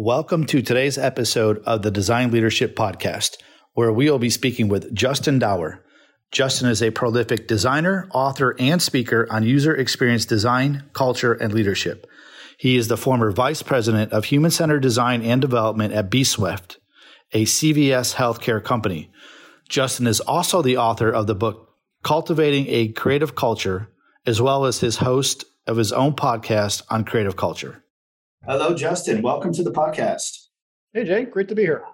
Welcome to today's episode of the Design Leadership Podcast, where we will be speaking with Justin Dauer. Justin is a prolific designer, author, and speaker on user experience design, culture, and leadership. He is the former vice president of human centered design and development at bswift, a CVS healthcare company. Justin is also the author of the book Cultivating a Creative Culture, as well as his host of his own podcast on creative culture. Hello, Justin. Welcome to the podcast. Hey, Jay. Great to be here.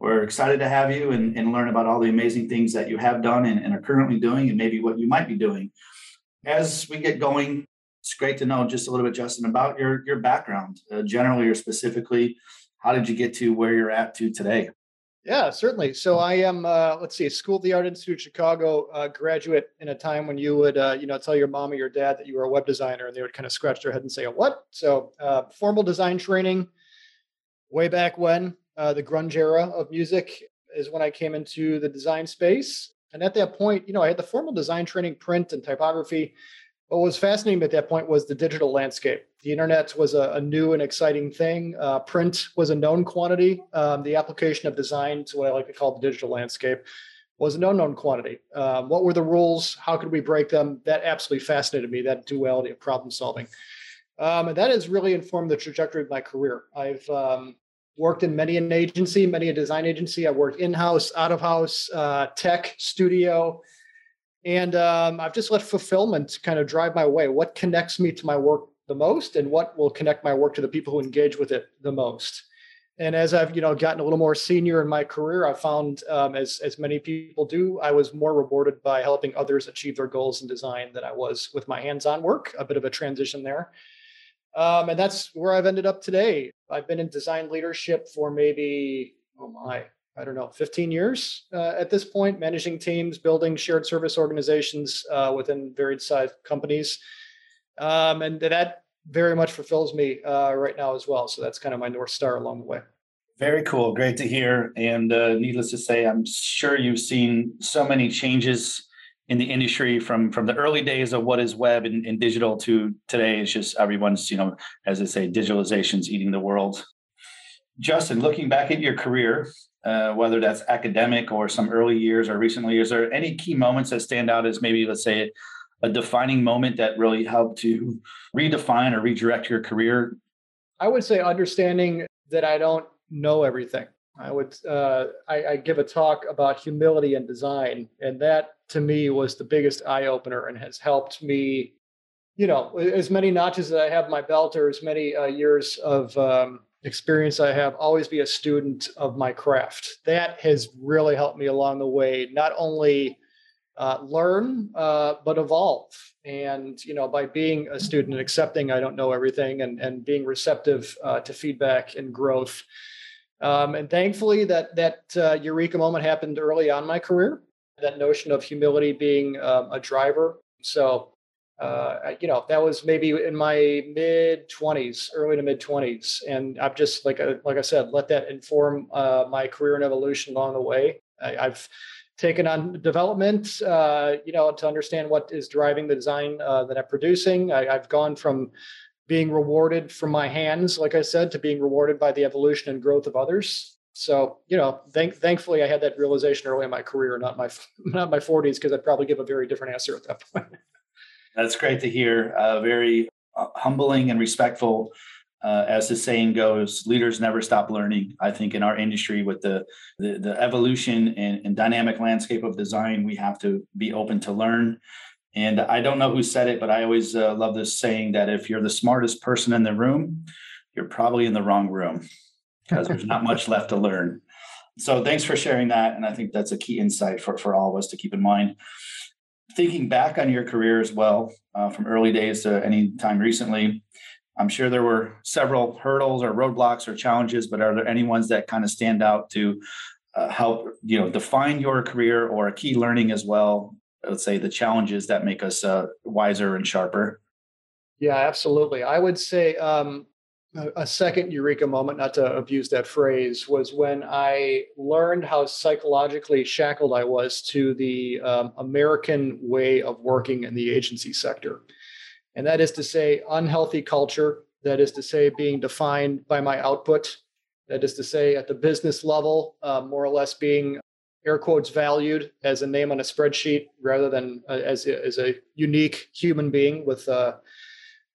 We're excited to have you and, and learn about all the amazing things that you have done and, and, are currently doing, and maybe what you might be doing. As we get going, it's great to know just a little bit, Justin, about your your background, uh, generally or specifically. How did you get to where you're at to today? Yeah, certainly. So I am, uh, let's see, School of the Art Institute Chicago uh, graduate in a time when you would, uh, you know, tell your mom or your dad that you were a web designer, and they would kind of scratch their head and say, "A "What?" So uh, formal design training, way back when uh, the grunge era of music is when I came into the design space, and at that point, you know, I had the formal design training, print and typography, what was fascinating at that point was the digital landscape. The internet was a, a new and exciting thing. Uh, print was a known quantity. Um, the application of design to what I like to call the digital landscape was an unknown quantity. Um, what were the rules? How could we break them? That absolutely fascinated me, that duality of problem solving. Um, and that has really informed the trajectory of my career. I've um, worked in many an agency, many a design agency. I worked in house, out of house, uh, tech, studio, and um, I've just let fulfillment kind of drive my way. What connects me to my work the most, and what will connect my work to the people who engage with it the most. And as I've you know gotten a little more senior in my career, I found um, as as many people do, I was more rewarded by helping others achieve their goals in design than I was with my hands-on work. A bit of a transition there. Um, and that's where I've ended up today. I've been in design leadership for maybe, oh my, I don't know, 15 years uh, at this point, managing teams, building shared service organizations uh, within varied size companies. Um, and that very much fulfills me uh, right now as well. So that's kind of my North Star along the way. Very cool. Great to hear. And uh, needless to say, I'm sure you've seen so many changes in the industry from from the early days of what is web and, and digital to today. It's just everyone's, you know, as they say, digitalization's eating the world. Justin, looking back at your career, uh, whether that's academic or some early years or recently, is there any key moments that stand out as maybe, let's say, a defining moment that really helped to redefine or redirect your career? I would say understanding that I don't know everything. I would uh, I, I give a talk about humility and design, and that to me was the biggest eye opener and has helped me. You know, as many notches that I have my belt, or as many uh, years of um, experience I have, always be a student of my craft. That has really helped me along the way, not only uh, learn, uh, but evolve. And, you know, by being a student and accepting I don't know everything and, and being receptive uh, to feedback and growth. Um, and thankfully, that, that uh, eureka moment happened early on my career, that notion of humility being um, a driver. So uh, you know, that was maybe in my mid 20s, early to mid 20s, and I've just like uh, like I said, let that inform uh, my career and evolution along the way. I, have taken on development, uh, you know, to understand what is driving the design uh, that I'm producing. I, I've gone from being rewarded from my hands, like I said, to being rewarded by the evolution and growth of others. So, you know, thank, thankfully, I had that realization early in my career, not my not my 40s, because I'd probably give a very different answer at that point. That's great to hear. Uh, very uh, humbling and respectful. Uh, as the saying goes, leaders never stop learning. I think in our industry, with the the, the evolution and, and, dynamic landscape of design, we have to be open to learn. And I don't know who said it, but I always uh, love this saying that if you're the smartest person in the room, you're probably in the wrong room because there's not much left to learn. So thanks for sharing that, and I think that's a key insight for for all of us to keep in mind thinking back on your career as well, uh, from early days to any time recently, I'm sure there were several hurdles or roadblocks or challenges, but are there any ones that kind of stand out to uh, help you know define your career or a key learning as well? Let's say the challenges that make us uh, wiser and sharper. Yeah, absolutely. I would say um, a second eureka moment, not to abuse that phrase, was when I learned how psychologically shackled I was to the um, American way of working in the agency sector. And that is to say, unhealthy culture, that is to say, being defined by my output That is to say, at the business level, uh, more or less being air quotes valued as a name on a spreadsheet rather than uh, as, a, as a unique human being with uh,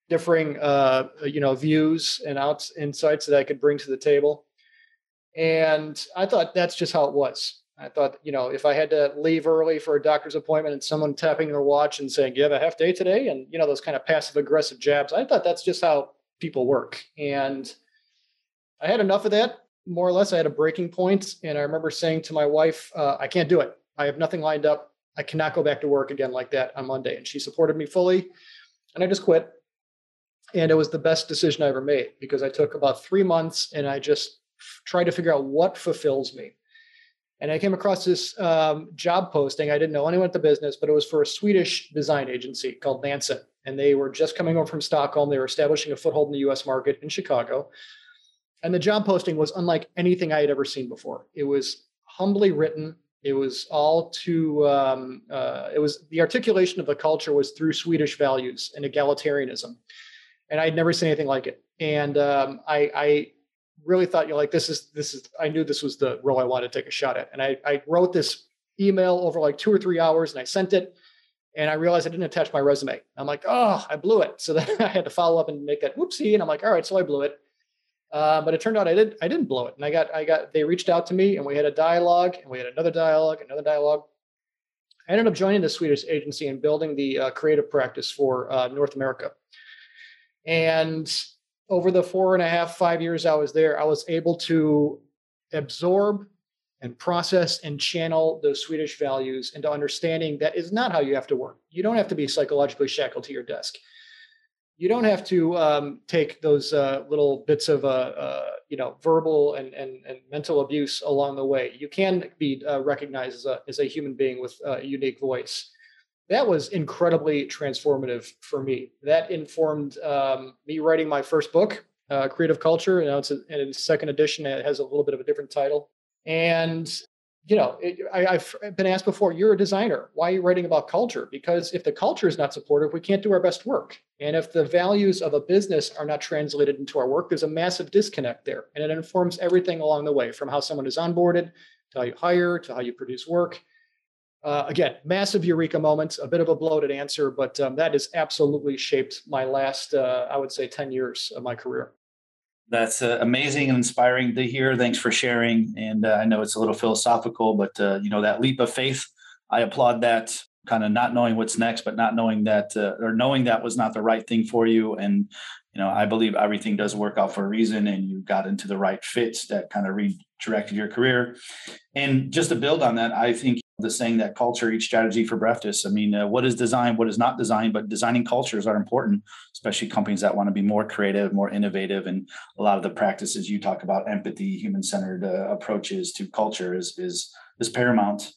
differing uh, you know views and outs insights that I could bring to the table. And I thought that's just how it was. I thought, you know, if I had to leave early for a doctor's appointment and someone tapping their watch and saying, "You have a half day today," and you know those kind of passive aggressive jabs, I thought that's just how people work. And I had enough of that. More or less, I had a breaking point, and I remember saying to my wife, uh, "I can't do it. I have nothing lined up. I cannot go back to work again like that on Monday." And she supported me fully, and I just quit. And it was the best decision I ever made because I took about three months and I just tried to figure out what fulfills me and I came across this um, job posting. I didn't know anyone at the business, but it was for a Swedish design agency called Nansen. And they were just coming over from Stockholm. They were establishing a foothold in the US market in Chicago. And the job posting was unlike anything I had ever seen before. It was humbly written. It was all to, um, uh, it was the articulation of the culture was through Swedish values and egalitarianism. And I'd never seen anything like it. And um, I, I really thought, you know, like this is this is I knew this was the role I wanted to take a shot at. And I I wrote this email over like two or three hours and I sent it and I realized I didn't attach my resume. I'm like, oh, I blew it. So then I had to follow up and make that whoopsie. And I'm like, all right, so I blew it. Uh, but it turned out I did I didn't blow it. And I got I got they reached out to me and we had a dialogue and we had another dialogue, another dialogue. I ended up joining the Swedish agency and building the uh, creative practice for uh, North America. And over the four and a half, five years I was there, I was able to absorb and process and channel those Swedish values into understanding that is not how you have to work. You don't have to be psychologically shackled to your desk. You don't have to um, take those uh, little bits of, uh, uh, you know, verbal and, and, and, mental abuse along the way. You can be uh, recognized as a, as a human being with a unique voice that was incredibly transformative for me. That informed um, me writing my first book, uh, Creative Culture. Know, it's in a second edition. It has a little bit of a different title. And you know, it, I, have been asked before, you're a designer. Why are you writing about culture? Because if the culture is not supportive, we can't do our best work. And if the values of a business are not translated into our work, there's a massive disconnect there. And it informs everything along the way from how someone is onboarded to how you hire to how you produce work uh, again, massive eureka moments, a bit of a bloated answer, but um, that has absolutely shaped my last, uh, I would say, 10 years of my career. That's uh, amazing and inspiring to hear. Thanks for sharing. And uh, I know it's a little philosophical, but uh, you know that leap of faith, I applaud that. Kind of not knowing what's next, but not knowing that, uh, or knowing that was not the right thing for you. And you know, I believe everything does work out for a reason, and you got into the right fits that kind of redirected your career. And just to build on that, I think the saying that culture each strategy for Breftus. I mean, uh, what is design, what is not design, but designing cultures are important, especially companies that want to be more creative, more innovative. And a lot of the practices you talk about, empathy, human centered uh, approaches to culture is, is, is paramount.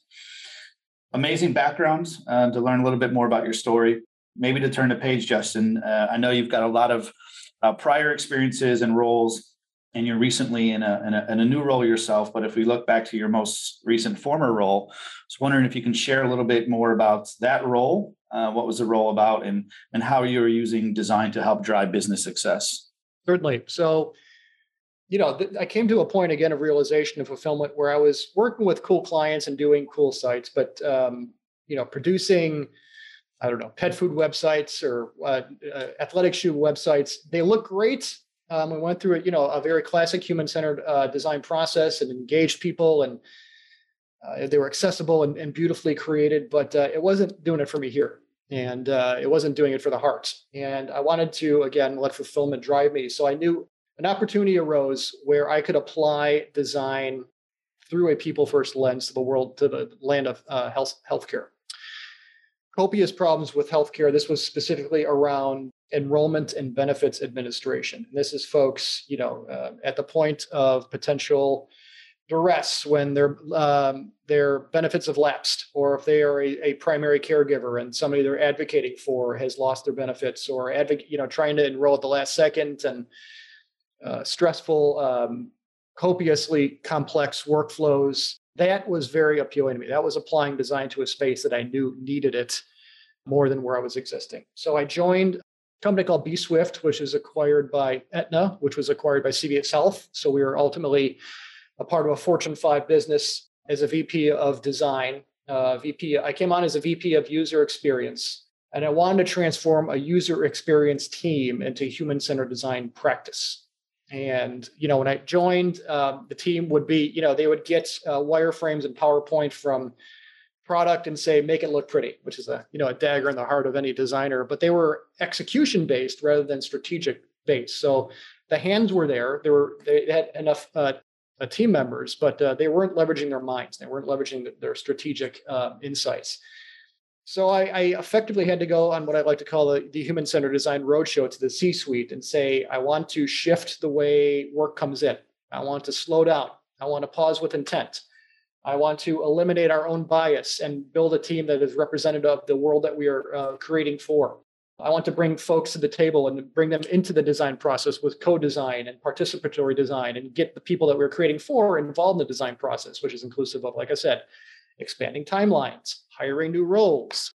Amazing background uh, to learn a little bit more about your story. Maybe to turn the page, Justin. Uh, I know you've got a lot of uh, prior experiences and roles and you're recently in a, in a, in a new role yourself. But if we look back to your most recent former role, I was wondering if you can share a little bit more about that role. Uh, what was the role about, and and how you were using design to help drive business success? Certainly. So, you know, th- I came to a point again of realization and fulfillment where I was working with cool clients and doing cool sites, but um, you know, producing I don't know, pet food websites or uh, uh, athletic shoe websites. They look great, um, we went through, you know, a very classic human-centered uh, design process and engaged people, and uh, they were accessible and, and beautifully created. But uh, it wasn't doing it for me here, and uh, it wasn't doing it for the heart. And I wanted to again let fulfillment drive me. So I knew an opportunity arose where I could apply design through a people-first lens to the world, to the land of uh, health healthcare copious problems with healthcare. This was specifically around enrollment and benefits administration. And this is folks, you know, uh, at the point of potential duress when their um, their benefits have lapsed, or if they are a, a, primary caregiver and somebody they're advocating for has lost their benefits, or advocate, you know, trying to enroll at the last second and uh, stressful, um, copiously complex workflows. That was very appealing to me. That was applying design to a space that I knew needed it more than where I was existing. So I joined company called bswift, which is acquired by Aetna, which was acquired by CVS Health. So we were ultimately a part of a Fortune 5 business as a VP of design. Uh, VP, I came on as a VP of user experience, and I wanted to transform a user experience team into human centered design practice. And you know, when I joined, um, the team would be, you know, they would get uh, wireframes and PowerPoint from product and say make it look pretty which is a you know a dagger in the heart of any designer but they were execution based rather than strategic based so the hands were there they were they had enough uh, uh, team members but uh, they weren't leveraging their minds they weren't leveraging their strategic uh, insights so I, I, effectively had to go on what I like to call the, the human centered design roadshow to the C suite and say, I want to shift the way work comes in. I want to slow down. I want to pause with intent. I want to eliminate our own bias and build a team that is representative of the world that we are uh, creating for. I want to bring folks to the table and bring them into the design process with co-design and participatory design and get the people that we're creating for involved in the design process, which is inclusive of, like I said, expanding timelines, hiring new roles.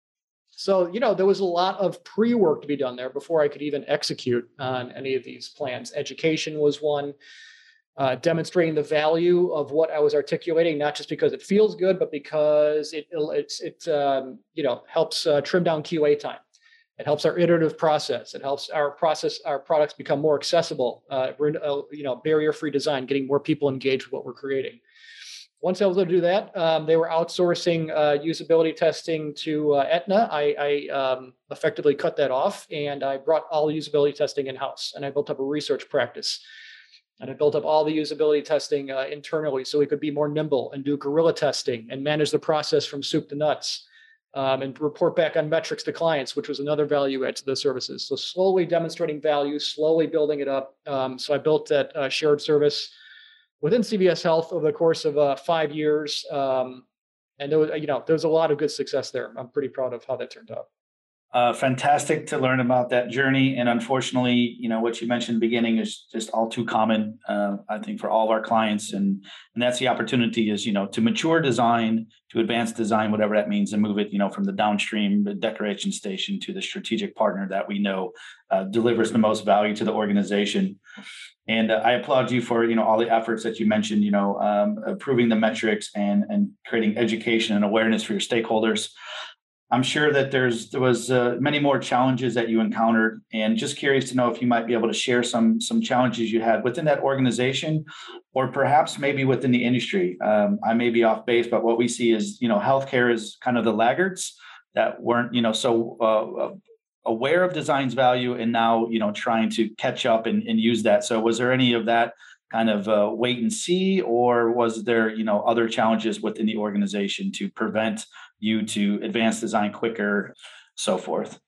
So, you know, there was a lot of pre-work to be done there before I could even execute on any of these plans. Education was one uh, demonstrating the value of what I was articulating, not just because it feels good, but because it it's, it um, you know helps uh, trim down QA time. It helps our iterative process. It helps our process, our products become more accessible. Uh, uh you know, barrier-free design, getting more people engaged with what we're creating. Once I was able to do that, um, they were outsourcing uh, usability testing to uh, Aetna. I, I um, effectively cut that off, and I brought all usability testing in house. And I built up a research practice and I built up all the usability testing uh, internally so we could be more nimble and do guerrilla testing and manage the process from soup to nuts um, and report back on metrics to clients, which was another value add to the services. So slowly demonstrating value, slowly building it up. Um, so I built that uh, shared service within CVS Health over the course of uh, five years. Um, and there was, you know, there was a lot of good success there. I'm pretty proud of how that turned out. Uh, fantastic to learn about that journey. And unfortunately, you know, what you mentioned beginning is just all too common, uh, I think, for all of our clients. And, and that's the opportunity is, you know, to mature design, to advance design, whatever that means, and move it, you know, from the downstream decoration station to the strategic partner that we know uh, delivers the most value to the organization. And uh, I applaud you for, you know, all the efforts that you mentioned, you know, um, improving the metrics and, and creating education and awareness for your stakeholders. I'm sure that there's there was uh, many more challenges that you encountered, and just curious to know if you might be able to share some some challenges you had within that organization, or perhaps maybe within the industry. Um, I may be off base, but what we see is you know healthcare is kind of the laggards that weren't you know so uh, uh aware of design's value, and now you know trying to catch up and, and use that. So was there any of that kind of uh, wait and see, or was there you know other challenges within the organization to prevent you to advance design quicker, so forth?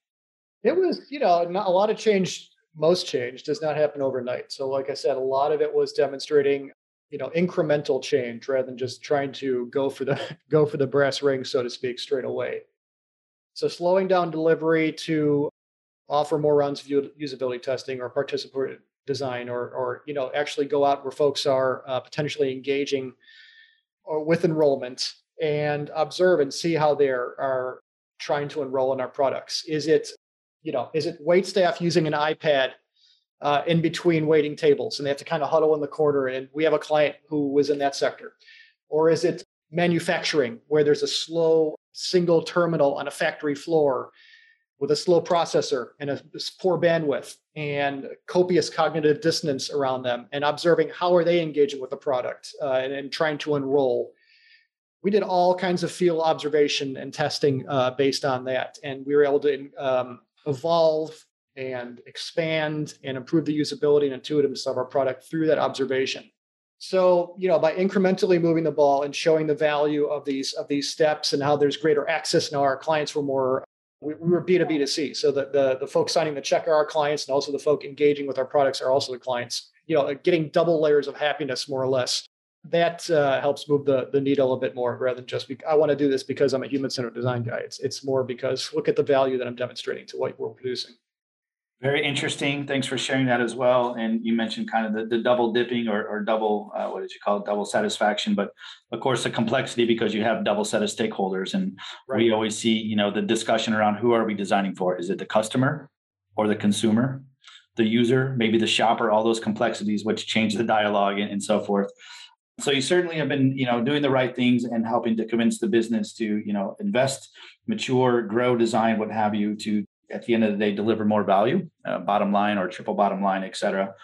It was, you know, a lot of change. Most change does not happen overnight. So, like I said, a lot of it was demonstrating, you know, incremental change rather than just trying to go for the go for the brass ring, so to speak, straight away. So, slowing down delivery to offer more rounds of usability testing or participatory design, or or you know, actually go out where folks are uh, potentially engaging or with enrollment and observe and see how they are trying to enroll in our products. Is it, you know, is it wait staff using an iPad uh, in between waiting tables and they have to kind of huddle in the corner? And we have a client who was in that sector. Or is it manufacturing where there's a slow single terminal on a factory floor with a slow processor and a poor bandwidth and copious cognitive dissonance around them and observing how are they engaging with the product uh, and, and, trying to enroll we did all kinds of field observation and testing uh, based on that. And we were able to um, evolve and expand and improve the usability and intuitiveness of our product through that observation. So, you know, by incrementally moving the ball and showing the value of these of these steps and how there's greater access now, our clients were more we, we were B2B to C. So the, the the folks signing the check are our clients, and also the folk engaging with our products are also the clients. You know, getting double layers of happiness more or less that uh, helps move the, the needle a bit more rather than just be, I want to do this because I'm a human centered design guy. It's, it's more because look at the value that I'm demonstrating to what we're producing. Very interesting. Thanks for sharing that as well. And you mentioned kind of the, the double dipping or, or double, uh, what did you call it? Double satisfaction. But of course, the complexity because you have double set of stakeholders. And right. we always see, you know, the discussion around who are we designing for? Is it the customer? or the consumer, the user, maybe the shopper, all those complexities which change the dialogue and, and so forth. So you certainly have been, you know, doing the right things and helping to convince the business to, you know, invest, mature, grow, design, what have you, to at the end of the day deliver more value, uh, bottom line or triple bottom line, et cetera.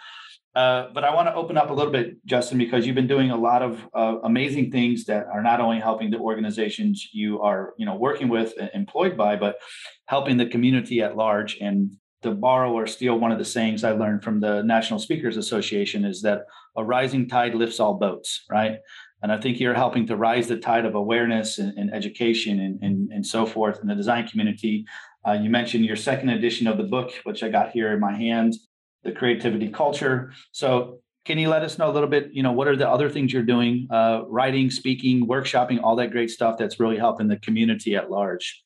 Uh, but I want to open up a little bit, Justin, because you've been doing a lot of uh, amazing things that are not only helping the organizations you are, you know, working with, employed by, but helping the community at large. And to borrow or steal one of the sayings I learned from the National Speakers Association is that a rising tide lifts all boats, right? And I think you're helping to rise the tide of awareness and, and education and, and, and so forth in the design community. Uh, you mentioned your second edition of the book, which I got here in my hand the creativity culture. So can you let us know a little bit, you know, what are the other things you're doing, uh, writing, speaking, workshopping, all that great stuff that's really helping the community at large?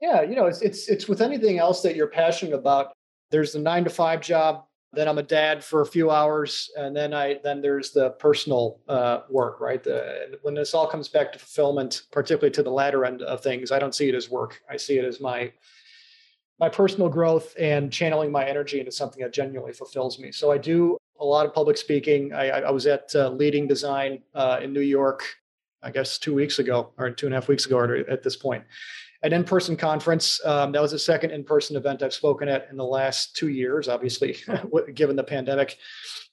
Yeah, you know, it's it's it's with anything else that you're passionate about. There's the nine to five job. Then I'm a dad for a few hours, and then I then there's the personal uh, work, right? The, when this all comes back to fulfillment, particularly to the latter end of things, I don't see it as work. I see it as my my personal growth and channeling my energy into something that genuinely fulfills me. So I do a lot of public speaking. I, I was at uh, Leading Design uh, in New York, I guess two weeks ago or two and a half weeks ago at this point. An in-person conference. Um, that was the second in-person event I've spoken at in the last two years. Obviously, given the pandemic,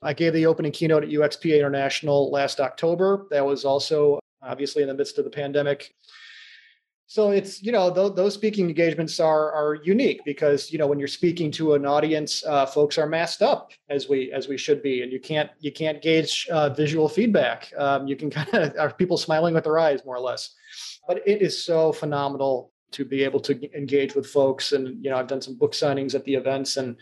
I gave the opening keynote at UXPA International last October. That was also obviously in the midst of the pandemic so it's you know th- those speaking engagements are are unique because you know when you're speaking to an audience uh, folks are masked up as we as we should be and you can't you can't gauge uh, visual feedback um, you can kind of are people smiling with their eyes more or less but it is so phenomenal to be able to engage with folks and you know i've done some book signings at the events and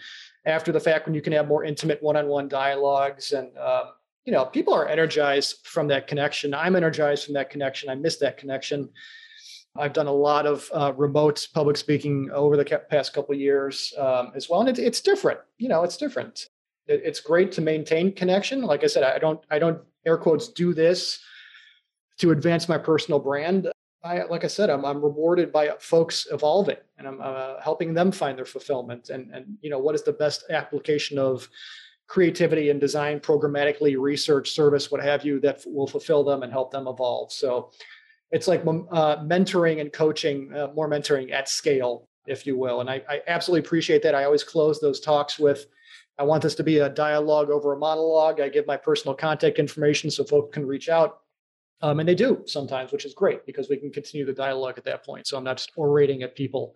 after the fact when you can have more intimate one-on-one dialogues and uh, you know people are energized from that connection i'm energized from that connection i miss that connection I've done a lot of uh, remote public speaking over the past couple years um, as well, and it, it's different. You know, it's different. It, it's great to maintain connection. Like I said, I don't, I don't air quotes do this to advance my personal brand. I, like I said, I'm, I'm rewarded by folks evolving, and I'm uh, helping them find their fulfillment. And and you know, what is the best application of creativity and design, programmatically, research, service, what have you, that will fulfill them and help them evolve. So it's like uh, mentoring and coaching, uh, more mentoring at scale, if you will. And I, I, absolutely appreciate that. I always close those talks with, I want this to be a dialogue over a monologue. I give my personal contact information so folks can reach out. Um, and they do sometimes, which is great because we can continue the dialogue at that point. So I'm not just orating at people.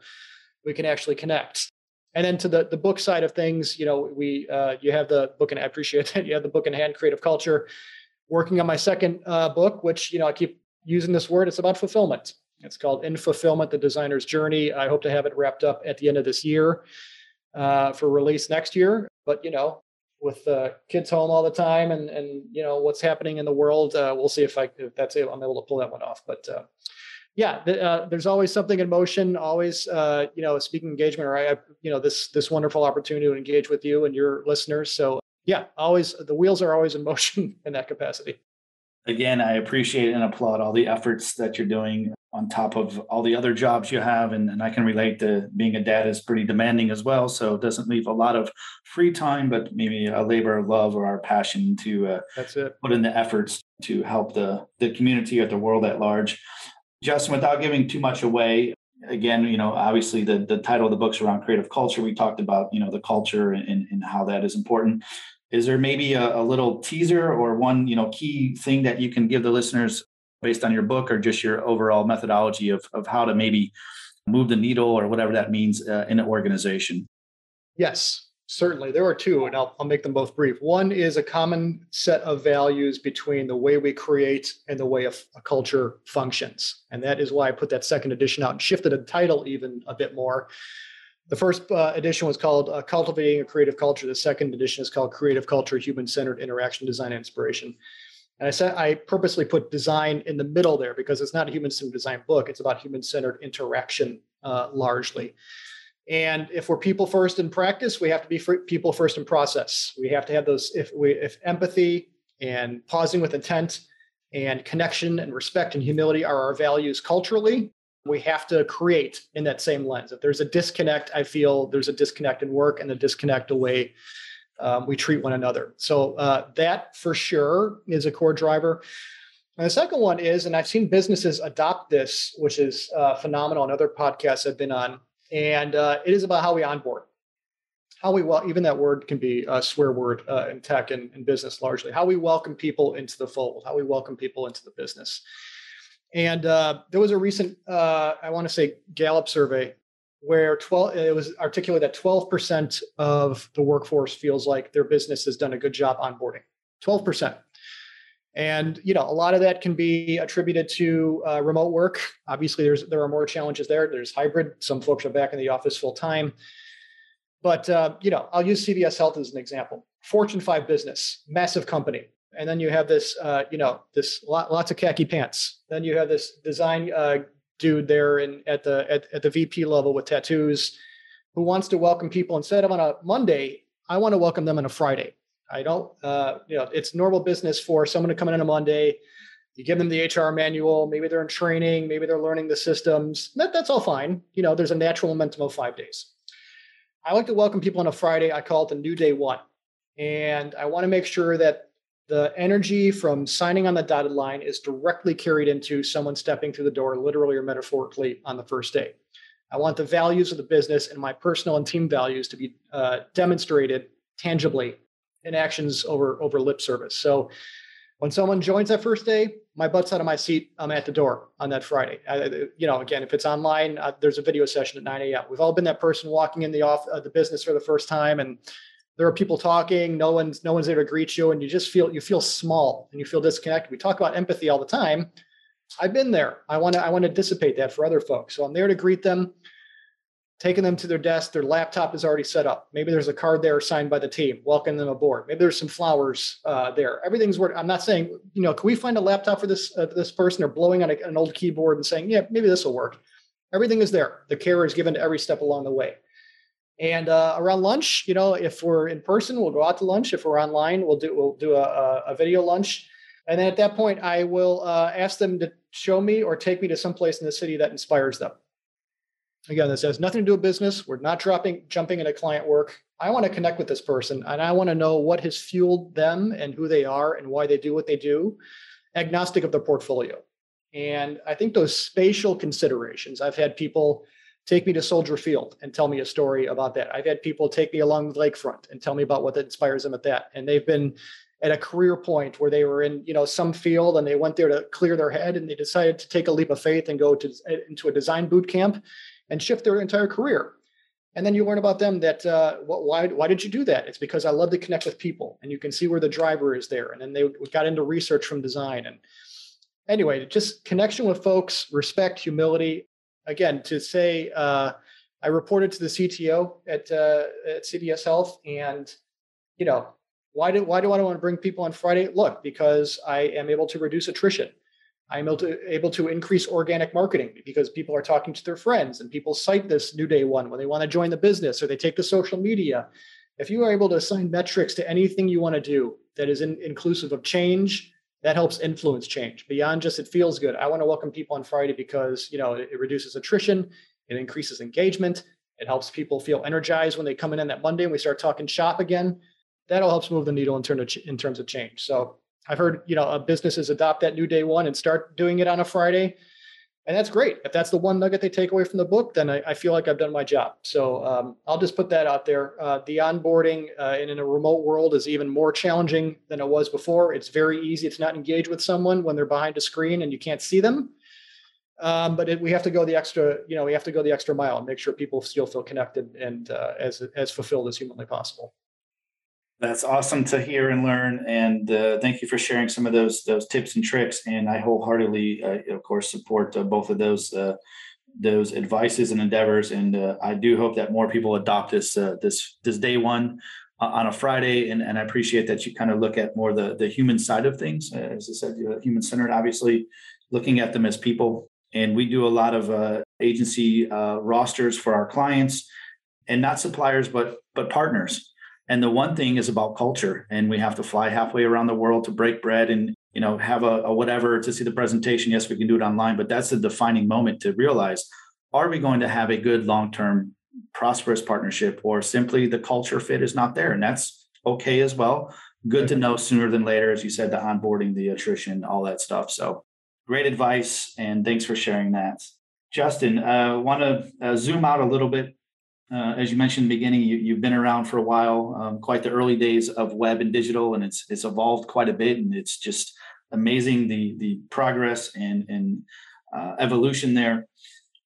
We can actually connect. And then to the, the book side of things, you know, we uh, you have the book, and I appreciate that you have the book in hand, Creative Culture. Working on my second uh, book, which you know I keep using this word. It's about fulfillment. It's called In Fulfillment, the Designer's Journey. I hope to have it wrapped up at the end of this year uh, for release next year. But, you know, with uh, kids home all the time and, and, you know, what's happening in the world, uh, we'll see if I, if that's it, I'm able to pull that one off. But, uh, yeah, uh, there's always something in motion, always, uh, you know, speaking engagement, or I, you know, this, this wonderful opportunity to engage with you and your listeners. So yeah, always, the wheels are always in motion in that capacity again, I appreciate and applaud all the efforts that you're doing on top of all the other jobs you have. And, and I can relate to being a dad is pretty demanding as well. So it doesn't leave a lot of free time, but maybe a labor of love or our passion to uh, That's it. put in the efforts to help the, the community or the world at large. Justin, without giving too much away, again, you know, obviously the, the title of the book's around creative culture. We talked about, you know, the culture and, and how that is important is there maybe a, a, little teaser or one you know key thing that you can give the listeners based on your book or just your overall methodology of, of how to maybe move the needle or whatever that means uh, in an organization? Yes certainly. There are two and I'll, I'll make them both brief. One is a common set of values between the way we create and the way a, a culture functions. And that is why i put that second edition out and shifted the title even a bit more the first uh, edition was called uh, Cultivating a Creative Culture. The second edition is called Creative Culture, Human Centered Interaction, Design, and Inspiration. And I said I purposely put design in the middle there because it's not a human centered design book. It's about human centered interaction uh, largely. And if we're people first in practice, we have to be people first in process. We have to have those if we if empathy and pausing with intent and connection and respect and humility are our values culturally, we have to create in that same lens. If there's a disconnect, I feel there's a disconnect in work and a disconnect away um, we treat one another. So uh, that for sure is a core driver. And the second one is, and I've seen businesses adopt this, which is uh, phenomenal. And other podcasts I've been on, and uh, it is about how we onboard, how we well, even that word can be a swear word uh, in tech and, and business largely. How we welcome people into the fold, how we welcome people into the business. And uh, there was a recent, uh, I want to say, Gallup survey where 12 it was articulated that 12% of the workforce feels like their business has done a good job onboarding 12% and you know a lot of that can be attributed to uh, remote work. Obviously there's there are more challenges there. There's hybrid. Some folks are back in the office full time but uh, you know i'll use cvs health as an example. Fortune 5 business massive company and then you have this uh, you know this lot, lots of khaki pants then you have this design uh, dude there in at the at, at the VP level with tattoos who wants to welcome people instead of on a Monday, I want to welcome them on a Friday. I don't uh, you know, it's normal business for someone to come in on a Monday. You give them the HR manual, maybe they're in training, maybe they're learning the systems. That, that's all fine. You know, there's a natural momentum of five days. I like to welcome people on a Friday. I call it the new day one. And I want to make sure that the energy from signing on the dotted line is directly carried into someone stepping through the door, literally or metaphorically, on the first day. I want the values of the business and my personal and team values to be uh, demonstrated tangibly in actions over over lip service. So when someone joins that first day, my butt's out of my seat. I'm at the door on that Friday. I, you know, again, if it's online, uh, there's a video session at 9 a.m. We've all been that person walking in the off uh, the business for the first time, and there are people talking no one's no one's there to greet you and you just feel you feel small and you feel disconnected. We talk about empathy all the time. I've been there. I want to i want to dissipate that for other folks. So i'm there to greet them taking them to their desk. Their laptop is already set up. Maybe there's a card there signed by the team welcoming them aboard. Maybe there's some flowers uh, there. Everything's working i'm not saying you know can we find a laptop for this uh, this person? Or blowing on a, an old keyboard and saying yeah maybe this will work. Everything is there. The care is given to every step along the way and uh, around lunch, you know, if we're in person, we'll go out to lunch. If we're online, we'll do we'll do a, a video lunch. And then at that point, I will uh, ask them to show me or take me to some place in the city that inspires them. Again, this has nothing to do with business. We're not dropping jumping into client work. I want to connect with this person, and I want to know what has fueled them and who they are and why they do what they do, agnostic of their portfolio. And I think those spatial considerations. I've had people take me to Soldier Field and tell me a story about that. I've had people take me along the lakefront and tell me about what inspires them at that. And they've been at a career point where they were in, you know, some field and they went there to clear their head and they decided to take a leap of faith and go to into a design boot camp and shift their entire career. And then you learn about them that uh, what, why why did you do that? It's because I love to connect with people, and you can see where the driver is there. And then they got into research from design and anyway, just connection with folks, respect, humility, again, to say, uh, I reported to the CTO at uh, at CVS Health, and you know, why do why do I want to bring people on Friday? Look, because I am able to reduce attrition. I'm able to, able to increase organic marketing because people are talking to their friends and people cite this new day one when they want to join the business or they take to social media. If you are able to assign metrics to anything you want to do that is in, inclusive of change, that helps influence change beyond just it feels good. I want to welcome people on Friday because you know it, it reduces attrition, it increases engagement, it helps people feel energized when they come in on that Monday and we start talking shop again. That'll help move the needle in, of, in terms of change. So I've heard you know businesses adopt that new day one and start doing it on a Friday and that's great. If that's the one nugget they take away from the book, then I, I feel like I've done my job. So um, I'll just put that out there. Uh, the onboarding uh, in, in a remote world is even more challenging than it was before. It's very easy to not engage with someone when they're behind a screen and you can't see them. Um, but it, we have to go the extra, you know, we have to go the extra mile and make sure people still feel connected and uh, as as fulfilled as humanly possible. That's awesome to hear and learn, and uh, thank you for sharing some of those those tips and tricks. And I wholeheartedly, uh, of course, support uh, both of those uh, those advices and endeavors. And uh, I do hope that more people adopt this uh, this this day one on a Friday. And, and I appreciate that you kind of look at more the the human side of things. as I said, human centered. Obviously, looking at them as people. And we do a lot of agency rosters for our clients, and not suppliers, but but partners and the one thing is about culture, and we have to fly halfway around the world to break bread and you know, have a, a whatever to see the presentation. Yes, we can do it online, but that's the defining moment to realize: Are we going to have a good long-term, prosperous partnership, or simply the culture fit is not there, and that's okay as well. Good to know sooner than later, as you said, the onboarding, the attrition, all that stuff. So, great advice, and thanks for sharing that. Justin, I uh, want to uh, zoom out a little bit. Uh, as you mentioned in the beginning, you, have been around for a while, um, quite the early days of web and digital, and it's it's evolved quite a bit, and it's just amazing the the progress and and uh, evolution there.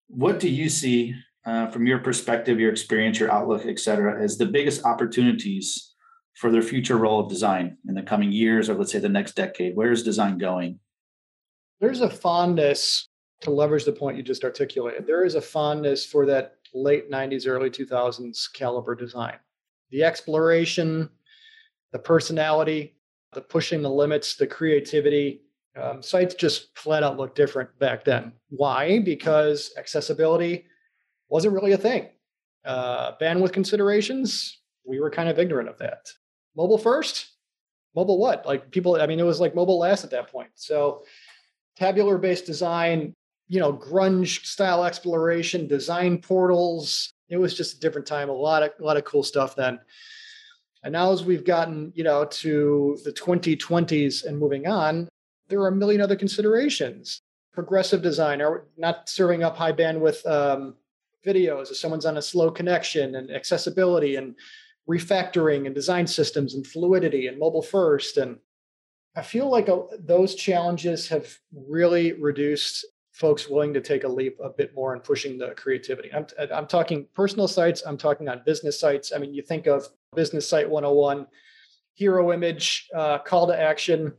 What do you see uh, from your perspective, your experience, your outlook, et cetera, as the biggest opportunities for their future role of design in the coming years, or let's say the next decade? Where is design going? There's a fondness to leverage the point you just articulated, there is a fondness for that late 90s, early 2000s caliber design. The exploration, the personality, the pushing the limits, the creativity. Um, sites just flat out look different back then. Why? Because accessibility wasn't really a thing. Uh, bandwidth considerations, we were kind of ignorant of that. Mobile first? Mobile what? Like people, I mean, it was like mobile last at that point. So tabular based design you know, grunge style exploration, design portals. It was just a different time. A lot of a lot of cool stuff then. And now as we've gotten, you know, to the 2020s and moving on, there are a million other considerations. Progressive design, are not serving up high bandwidth um, videos if someone's on a slow connection and accessibility and refactoring and design systems and fluidity and mobile first and I feel like uh, those challenges have really reduced folks willing to take a leap a bit more in pushing the creativity. I'm, I'm talking personal sites, I'm talking on business sites. I mean, you think of Business Site 101, hero image, uh, call to action,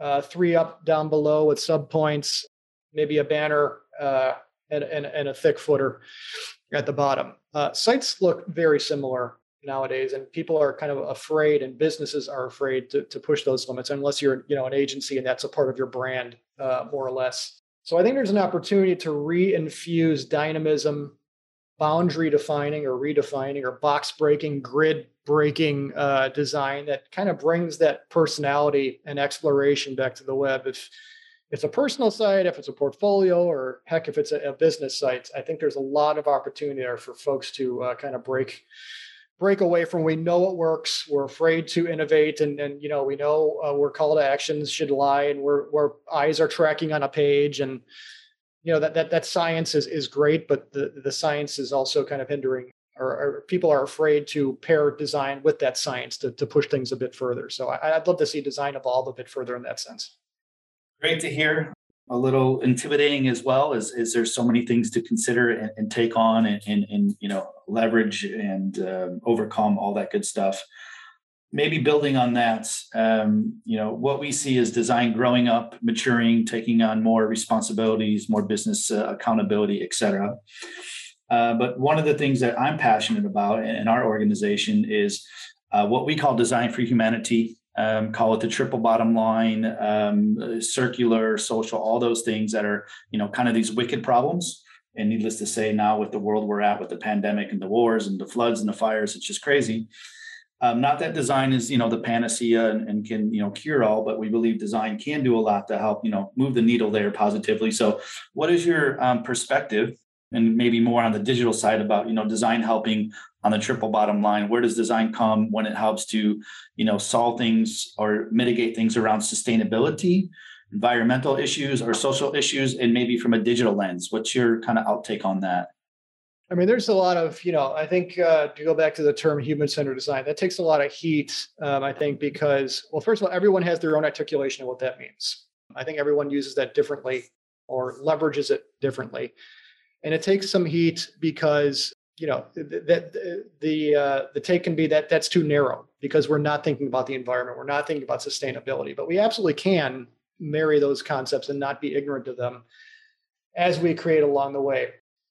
uh, three up, down below with sub points, maybe a banner uh, and, and, and, a thick footer at the bottom. Uh, sites look very similar nowadays and people are kind of afraid and businesses are afraid to, to push those limits unless you're you know an agency and that's a part of your brand uh, more or less so I think there's an opportunity to re-infuse dynamism, boundary defining or redefining or box breaking, grid breaking uh, design that kind of brings that personality and exploration back to the web. If it's a personal site, if it's a portfolio, or heck, if it's a, a business site, I think there's a lot of opportunity there for folks to uh, kind of break break away from we know what works. We're afraid to innovate and and you know we know uh, where call to actions should lie and where where eyes are tracking on a page and you know that that that science is is great but the the science is also kind of hindering or, or people are afraid to pair design with that science to, to push things a bit further. So I, i'd love to see design evolve a bit further in that sense. Great to hear a little intimidating as well as is there so many things to consider and, and take on and, and, and, you know leverage and um, overcome all that good stuff? Maybe building on that um, you know what we see is design growing up maturing taking on more responsibilities more business uh, accountability etc uh, but one of the things that i'm passionate about in our organization is uh, what we call design for humanity um, call it the triple bottom line, um, circular, social, all those things that are, you know, kind of these wicked problems. And needless to say, now with the world we're at, with the pandemic and the wars and the floods and the fires, it's just crazy. Um, not that design is, you know, the panacea and, and, can, you know, cure all, but we believe design can do a lot to help, you know, move the needle there positively. So, what is your um, perspective, and maybe more on the digital side about, you know, design helping on the triple bottom line. Where does design come when it helps to you know solve things or mitigate things around sustainability environmental issues or social issues and maybe from a digital lens? What's your kind of outtake on that? I mean there's a lot of you know i think uh, to go back to the term human-centered design that takes a lot of heat um, i think because well first of all everyone has their own articulation of what that means. I think everyone uses that differently or leverages it differently and it takes some heat because you know that the uh, the take can be that that's too narrow because we're not thinking about the environment. We're not thinking about sustainability but we absolutely can marry those concepts and not be ignorant of them as we create along the way.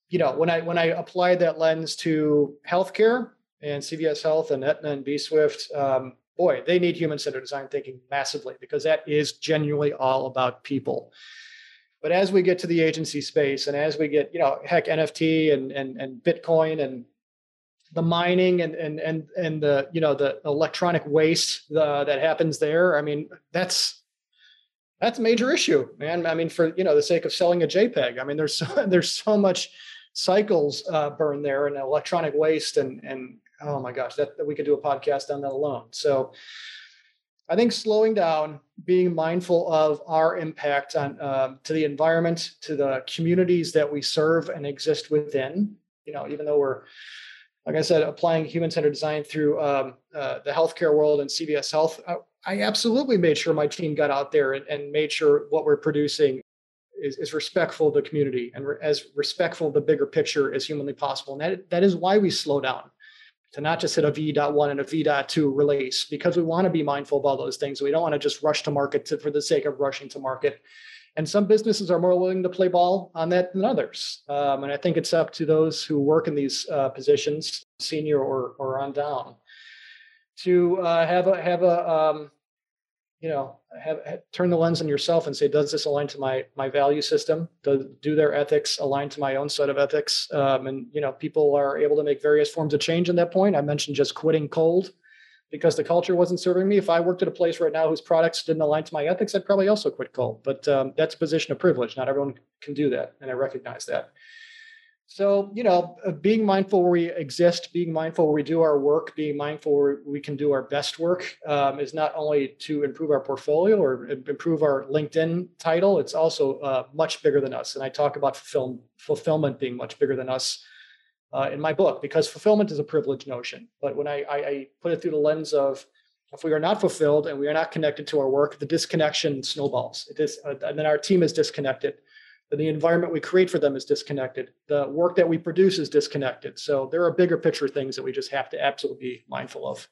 You know when i when i applied that lens to healthcare and cvs health and Aetna and bswift um, boy they need human-centered design thinking massively because that is genuinely all about people but as we get to the agency space and as we get, you know, heck, NFT and and and Bitcoin and the mining and and and and the you know the electronic waste uh, that happens there, I mean, that's That's a major issue, man. I mean, for you know the sake of selling a JPEG, I mean, there's so, there's so much cycles uh, burn there and electronic waste and and oh my gosh, that, that we could do a podcast on that alone. So I think slowing down, being mindful of our impact on um, to the environment, to the communities that we serve and exist within. You know, even though we're like I said, applying human-centered design through um, uh, the healthcare world and CVS Health, I, I, absolutely made sure my team got out there and, and made sure what we're producing is, is, respectful of the community and re- as respectful of the bigger picture as humanly possible. And that, that is why we slow down to not just hit a V.1 and a V.2 release because we want to be mindful of all those things. We don't want to just rush to market to, for the sake of rushing to market. And some businesses are more willing to play ball on that than others. Um, and I think it's up to those who work in these uh, positions, senior or, or on down, to uh, have a have a um, you know have, have, turn the lens on yourself and say, does this align to my my value system? Do do their ethics align to my own set of ethics? Um, and you know, people are able to make various forms of change in that point. I mentioned just quitting cold because the culture wasn't serving me. If I worked at a place right now whose products didn't align to my ethics, I'd probably also quit cold. But um, that's a position of privilege. Not everyone can do that, and I recognize that. So, you know, uh, being mindful where we exist, being mindful where we do our work, being mindful where we can do our best work um, is not only to improve our portfolio or improve our LinkedIn title, it's also uh, much bigger than us. And I talk about fulfill- fulfillment being much bigger than us uh, in my book because fulfillment is a privileged notion. But when I, I, I put it through the lens of if we are not fulfilled and we are not connected to our work, the disconnection snowballs. It is, uh, and then our team is disconnected. Then the environment we create for them is disconnected. The work that we produce is disconnected. So there are bigger picture things that we just have to absolutely be mindful of.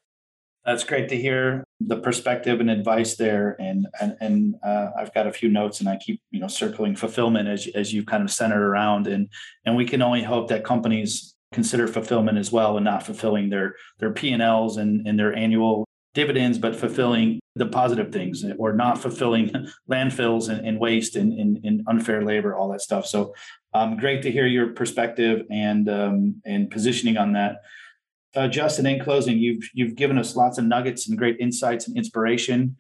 That's great to hear the perspective and advice there. And and, and uh, I've got a few notes, and I keep you know circling fulfillment as as you kind of center around. And and we can only hope that companies consider fulfillment as well, and not fulfilling their their P and Ls and and their annual dividends, but fulfilling the positive things, or not fulfilling landfills and, and waste and, and, and, unfair labor, all that stuff. So um, great to hear your perspective and um, and positioning on that. Uh, Justin, in closing, you've you've given us lots of nuggets and great insights and inspiration.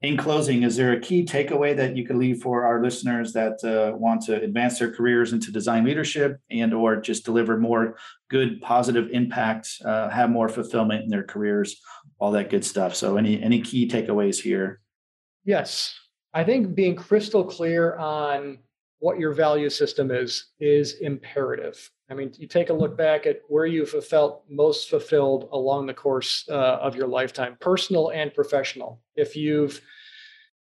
In closing, is there a key takeaway that you could leave for our listeners that uh, want to advance their careers into design leadership and or just deliver more good positive impact, uh, have more fulfillment in their careers, all that good stuff? So, any any key takeaways here? Yes, I think being crystal clear on what your value system is is imperative. I mean, you take a look back at where you've felt most fulfilled along the course uh, of your lifetime, personal and professional. If you've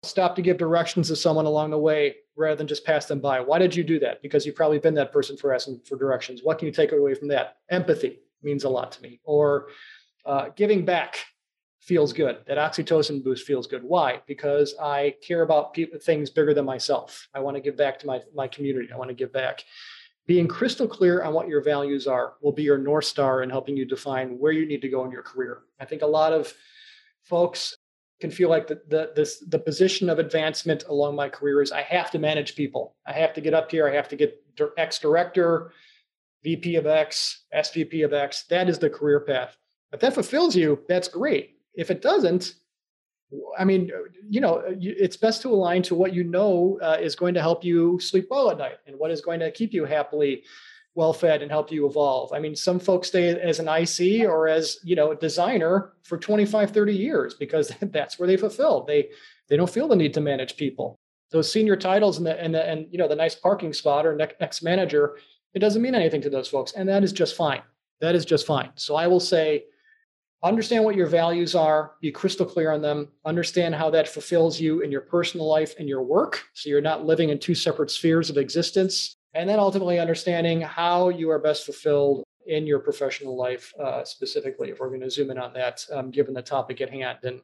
stopped to give directions to someone along the way rather than just pass them by, why did you do that? Because you've probably been that person for asking for directions. What can you take away from that? Empathy means a lot to me. Or uh, giving back feels good. That oxytocin boost feels good. Why? Because I care about people, things bigger than myself. I want to give back to my, my community. I want to give back. Being crystal clear on what your values are will be your North Star in helping you define where you need to go in your career. I think a lot of folks can feel like the, the, this, the position of advancement along my career is I have to manage people. I have to get up here. I have to get X director, VP of X, SVP of X. That is the career path. If that fulfills you, that's great if it doesn't, I mean, you know, it's best to align to what you know uh, is going to help you sleep well at night and what is going to keep you happily well fed and help you evolve. I mean, some folks stay as an IC or as, you know, a designer for 25, 30 years because that's where they fulfill. They they don't feel the need to manage people. Those senior titles and the and the, and you know, the nice parking spot or next manager, it doesn't mean anything to those folks and that is just fine. That is just fine. So I will say understand what your values are, be crystal clear on them, understand how that fulfills you in your personal life and your work. So you're not living in two separate spheres of existence. And then ultimately understanding how you are best fulfilled in your professional life, uh, specifically, if we're going to zoom in on that, um, given the topic at hand. And,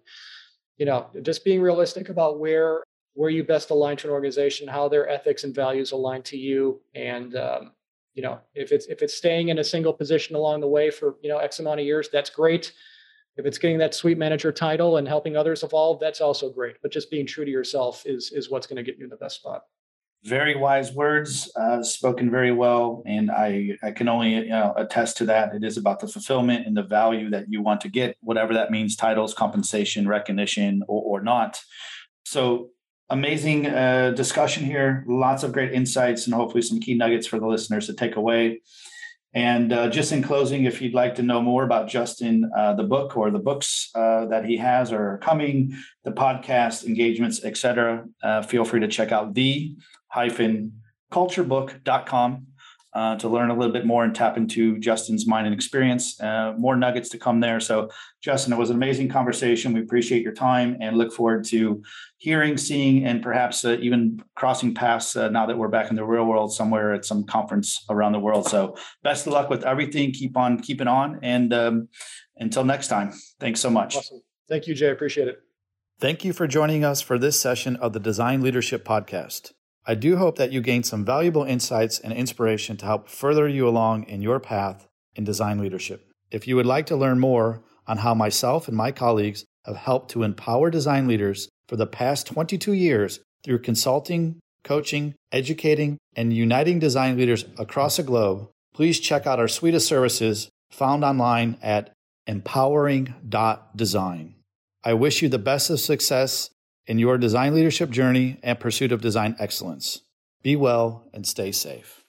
you know, just being realistic about where where you best align to an organization, how their ethics and values align to you, and um, you know if it's if it's staying in a single position along the way for you know x amount of years that's great. If it's getting that suite manager title and helping others evolve that's also great. But just being true to yourself is is what's going to get you in the best spot. Very wise words uh, spoken very well and i i can only you know, attest to that. It is about the fulfillment and the value that you want to get whatever that means titles compensation recognition or, or not. So amazing uh, discussion here. Lots of great insights and hopefully some key nuggets for the listeners to take away. And uh, just in closing, if you'd like to know more about Justin, uh, the book or the books uh, that he has or are coming, the podcast engagements, etc., uh, feel free to check out the hyphen culturebook.com uh, to learn a little bit more and tap into Justin's mind and experience. Uh, more nuggets to come there. So, Justin, it was an amazing conversation. We appreciate your time and look forward to hearing, seeing, and perhaps uh, even crossing paths uh, now that we're back in the real world somewhere at some conference around the world. So, best of luck with everything. Keep on keeping on. And um, until next time, thanks so much. Awesome. Thank you, Jay. Appreciate it. Thank you for joining us for this session of the Design Leadership Podcast. I do hope that you gained some valuable insights and inspiration to help further you along in your path in design leadership. If you would like to learn more on how myself and my colleagues have helped to empower design leaders for the past 22 years through consulting, coaching, educating, and uniting design leaders across the globe, please check out our suite of services found online at empowering.design. I wish you the best of success in your design leadership journey and pursuit of design excellence. Be well and stay safe.